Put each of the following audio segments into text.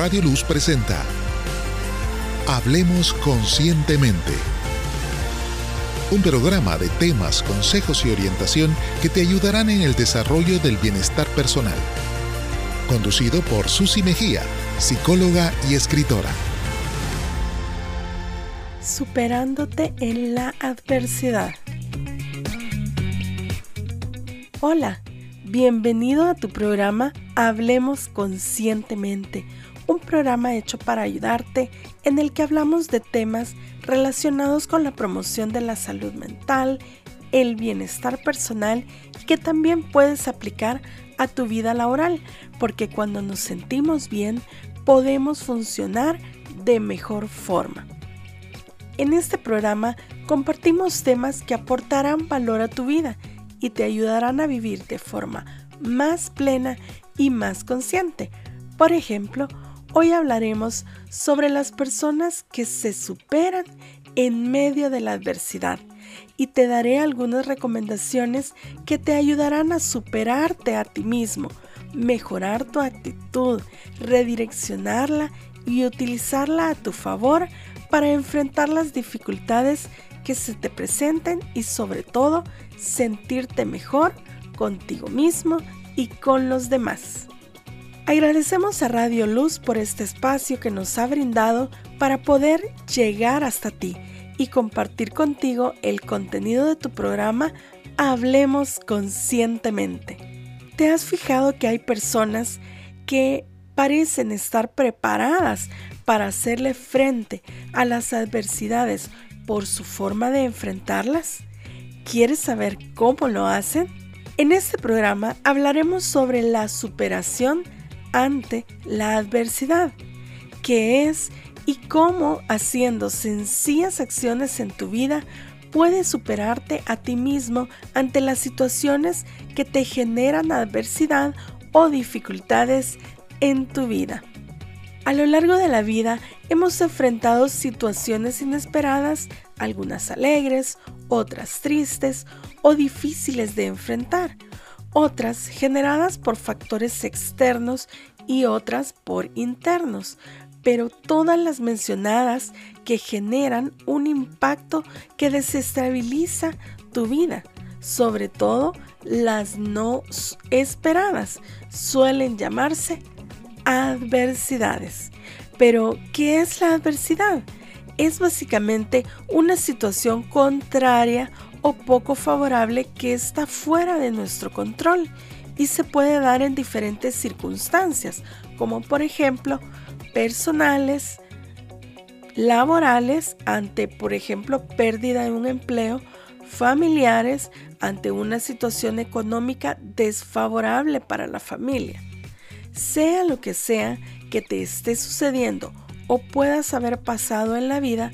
Radio Luz presenta Hablemos Conscientemente. Un programa de temas, consejos y orientación que te ayudarán en el desarrollo del bienestar personal. Conducido por Susi Mejía, psicóloga y escritora. Superándote en la adversidad. Hola, bienvenido a tu programa Hablemos Conscientemente, un programa hecho para ayudarte en el que hablamos de temas relacionados con la promoción de la salud mental, el bienestar personal y que también puedes aplicar a tu vida laboral, porque cuando nos sentimos bien podemos funcionar de mejor forma. En este programa compartimos temas que aportarán valor a tu vida y te ayudarán a vivir de forma más plena y más consciente. Por ejemplo, hoy hablaremos sobre las personas que se superan en medio de la adversidad y te daré algunas recomendaciones que te ayudarán a superarte a ti mismo, mejorar tu actitud, redireccionarla y utilizarla a tu favor para enfrentar las dificultades que se te presenten y sobre todo sentirte mejor contigo mismo y con los demás. Agradecemos a Radio Luz por este espacio que nos ha brindado para poder llegar hasta ti y compartir contigo el contenido de tu programa Hablemos conscientemente. ¿Te has fijado que hay personas que parecen estar preparadas para hacerle frente a las adversidades por su forma de enfrentarlas? ¿Quieres saber cómo lo hacen? En este programa hablaremos sobre la superación ante la adversidad, qué es y cómo haciendo sencillas acciones en tu vida puedes superarte a ti mismo ante las situaciones que te generan adversidad o dificultades en tu vida. A lo largo de la vida hemos enfrentado situaciones inesperadas, algunas alegres, otras tristes o difíciles de enfrentar, otras generadas por factores externos y otras por internos, pero todas las mencionadas que generan un impacto que desestabiliza tu vida, sobre todo las no esperadas, suelen llamarse adversidades. Pero, ¿qué es la adversidad? Es básicamente una situación contraria o poco favorable que está fuera de nuestro control y se puede dar en diferentes circunstancias, como por ejemplo personales, laborales, ante por ejemplo pérdida de un empleo, familiares, ante una situación económica desfavorable para la familia. Sea lo que sea que te esté sucediendo o puedas haber pasado en la vida,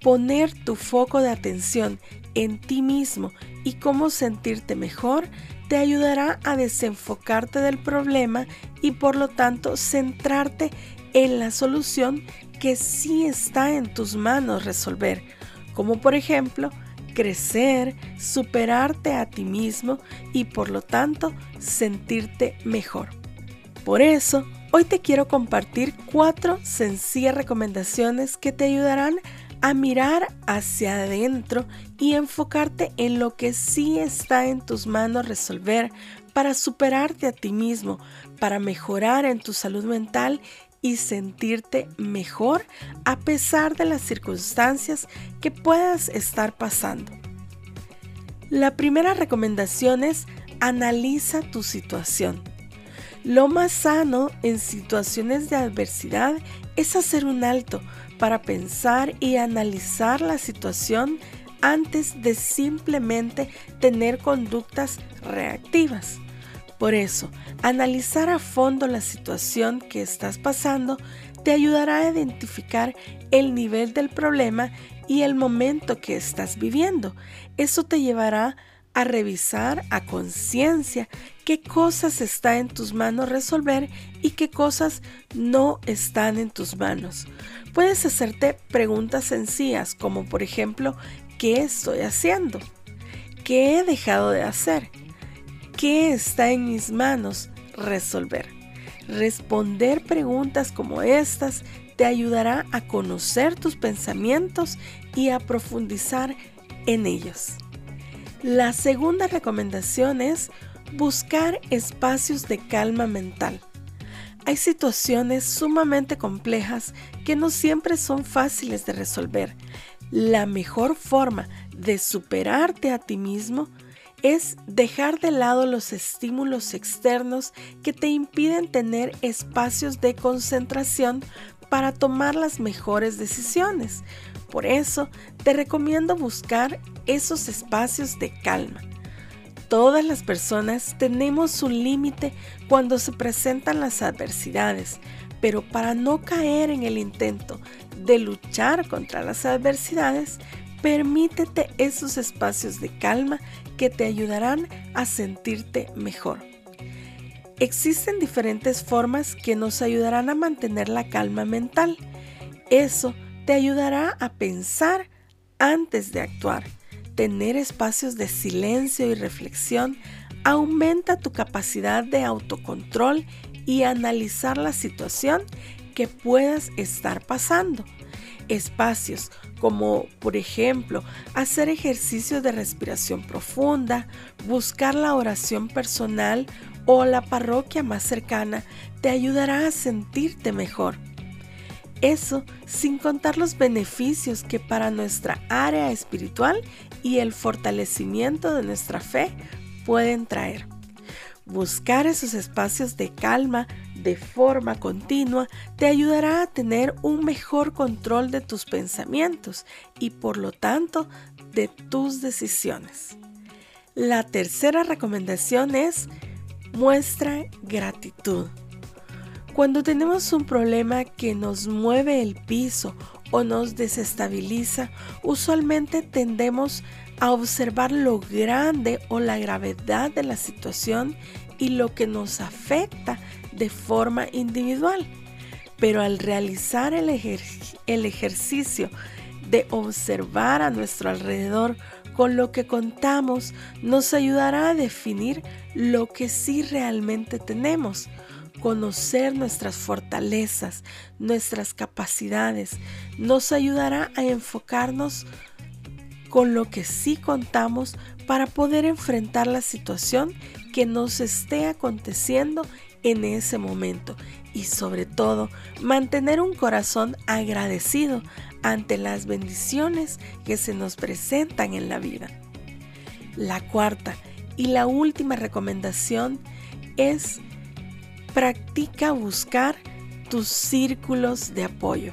poner tu foco de atención en ti mismo y cómo sentirte mejor te ayudará a desenfocarte del problema y por lo tanto centrarte en la solución que sí está en tus manos resolver, como por ejemplo crecer, superarte a ti mismo y por lo tanto sentirte mejor. Por eso, hoy te quiero compartir cuatro sencillas recomendaciones que te ayudarán a mirar hacia adentro y enfocarte en lo que sí está en tus manos resolver para superarte a ti mismo, para mejorar en tu salud mental y sentirte mejor a pesar de las circunstancias que puedas estar pasando. La primera recomendación es analiza tu situación. Lo más sano en situaciones de adversidad es hacer un alto para pensar y analizar la situación antes de simplemente tener conductas reactivas. Por eso, analizar a fondo la situación que estás pasando te ayudará a identificar el nivel del problema y el momento que estás viviendo. Eso te llevará a revisar a conciencia qué cosas está en tus manos resolver y qué cosas no están en tus manos. Puedes hacerte preguntas sencillas como por ejemplo, ¿qué estoy haciendo? ¿Qué he dejado de hacer? ¿Qué está en mis manos resolver? Responder preguntas como estas te ayudará a conocer tus pensamientos y a profundizar en ellos. La segunda recomendación es buscar espacios de calma mental. Hay situaciones sumamente complejas que no siempre son fáciles de resolver. La mejor forma de superarte a ti mismo es dejar de lado los estímulos externos que te impiden tener espacios de concentración para tomar las mejores decisiones. Por eso te recomiendo buscar esos espacios de calma. Todas las personas tenemos un límite cuando se presentan las adversidades, pero para no caer en el intento de luchar contra las adversidades, permítete esos espacios de calma que te ayudarán a sentirte mejor. Existen diferentes formas que nos ayudarán a mantener la calma mental. Eso te ayudará a pensar antes de actuar tener espacios de silencio y reflexión aumenta tu capacidad de autocontrol y analizar la situación que puedas estar pasando. Espacios como, por ejemplo, hacer ejercicios de respiración profunda, buscar la oración personal o la parroquia más cercana te ayudará a sentirte mejor. Eso sin contar los beneficios que para nuestra área espiritual y el fortalecimiento de nuestra fe pueden traer. Buscar esos espacios de calma de forma continua te ayudará a tener un mejor control de tus pensamientos y por lo tanto de tus decisiones. La tercera recomendación es muestra gratitud. Cuando tenemos un problema que nos mueve el piso o nos desestabiliza, usualmente tendemos a observar lo grande o la gravedad de la situación y lo que nos afecta de forma individual. Pero al realizar el, ejercicio de observar a nuestro alrededor con lo que contamos, nos ayudará a definir lo que sí realmente tenemos Conocer nuestras fortalezas, nuestras capacidades, nos ayudará a enfocarnos con lo que sí contamos para poder enfrentar la situación que nos esté aconteciendo en ese momento. Y sobre todo mantener un corazón agradecido ante las bendiciones que se nos presentan en la vida. La cuarta y la última recomendación es Practica buscar tus círculos de apoyo.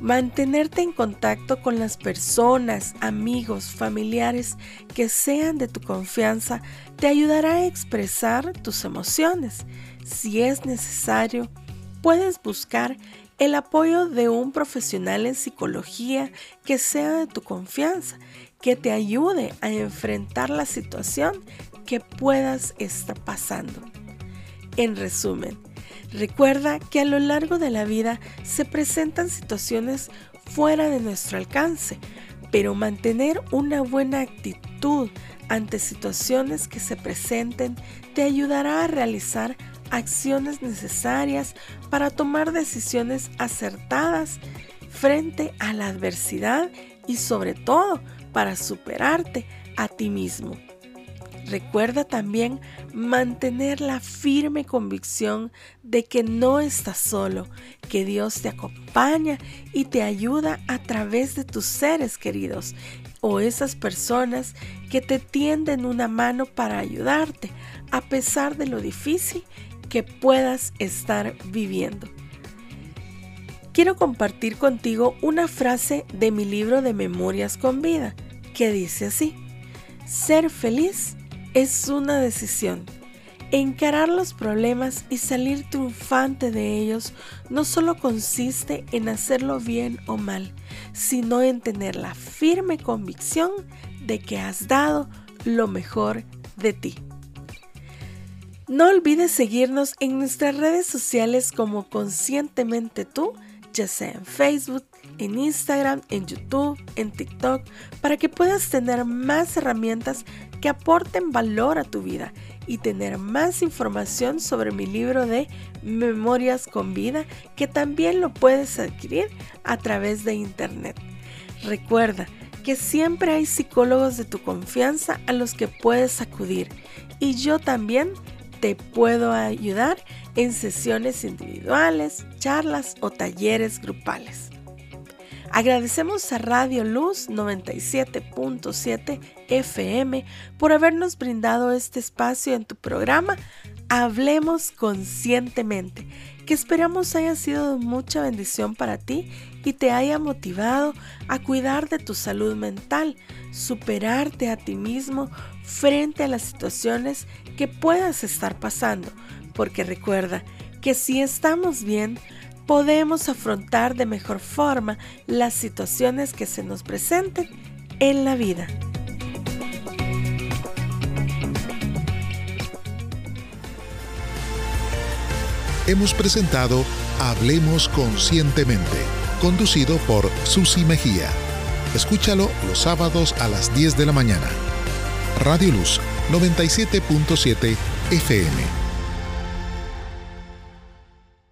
Mantenerte en contacto con las personas, amigos, familiares que sean de tu confianza te ayudará a expresar tus emociones. Si es necesario, puedes buscar el apoyo de un profesional en psicología que sea de tu confianza, que te ayude a enfrentar la situación que puedas estar pasando. En resumen, recuerda que a lo largo de la vida se presentan situaciones fuera de nuestro alcance, pero mantener una buena actitud ante situaciones que se presenten te ayudará a realizar acciones necesarias para tomar decisiones acertadas frente a la adversidad y sobre todo para superarte a ti mismo. Recuerda también mantener la firme convicción de que no estás solo, que Dios te acompaña y te ayuda a través de tus seres queridos o esas personas que te tienden una mano para ayudarte a pesar de lo difícil que puedas estar viviendo. Quiero compartir contigo una frase de mi libro de Memorias con Vida que dice así, ser feliz es una decisión. Encarar los problemas y salir triunfante de ellos no solo consiste en hacerlo bien o mal, sino en tener la firme convicción de que has dado lo mejor de ti. No olvides seguirnos en nuestras redes sociales como Conscientemente Tú, ya sea en Facebook, en Instagram, en YouTube, en TikTok, para que puedas tener más herramientas que aporten valor a tu vida y tener más información sobre mi libro de Memorias con Vida que también lo puedes adquirir a través de internet. Recuerda que siempre hay psicólogos de tu confianza a los que puedes acudir y yo también te puedo ayudar en sesiones individuales, charlas o talleres grupales. Agradecemos a Radio Luz 97.7 FM por habernos brindado este espacio en tu programa Hablemos Conscientemente, que esperamos haya sido de mucha bendición para ti y te haya motivado a cuidar de tu salud mental, superarte a ti mismo frente a las situaciones que puedas estar pasando, porque recuerda que si estamos bien, podemos afrontar de mejor forma las situaciones que se nos presenten en la vida. Hemos presentado Hablemos Conscientemente, conducido por Susi Mejía. Escúchalo los sábados a las 10 de la mañana. Radio Luz 97.7 FM.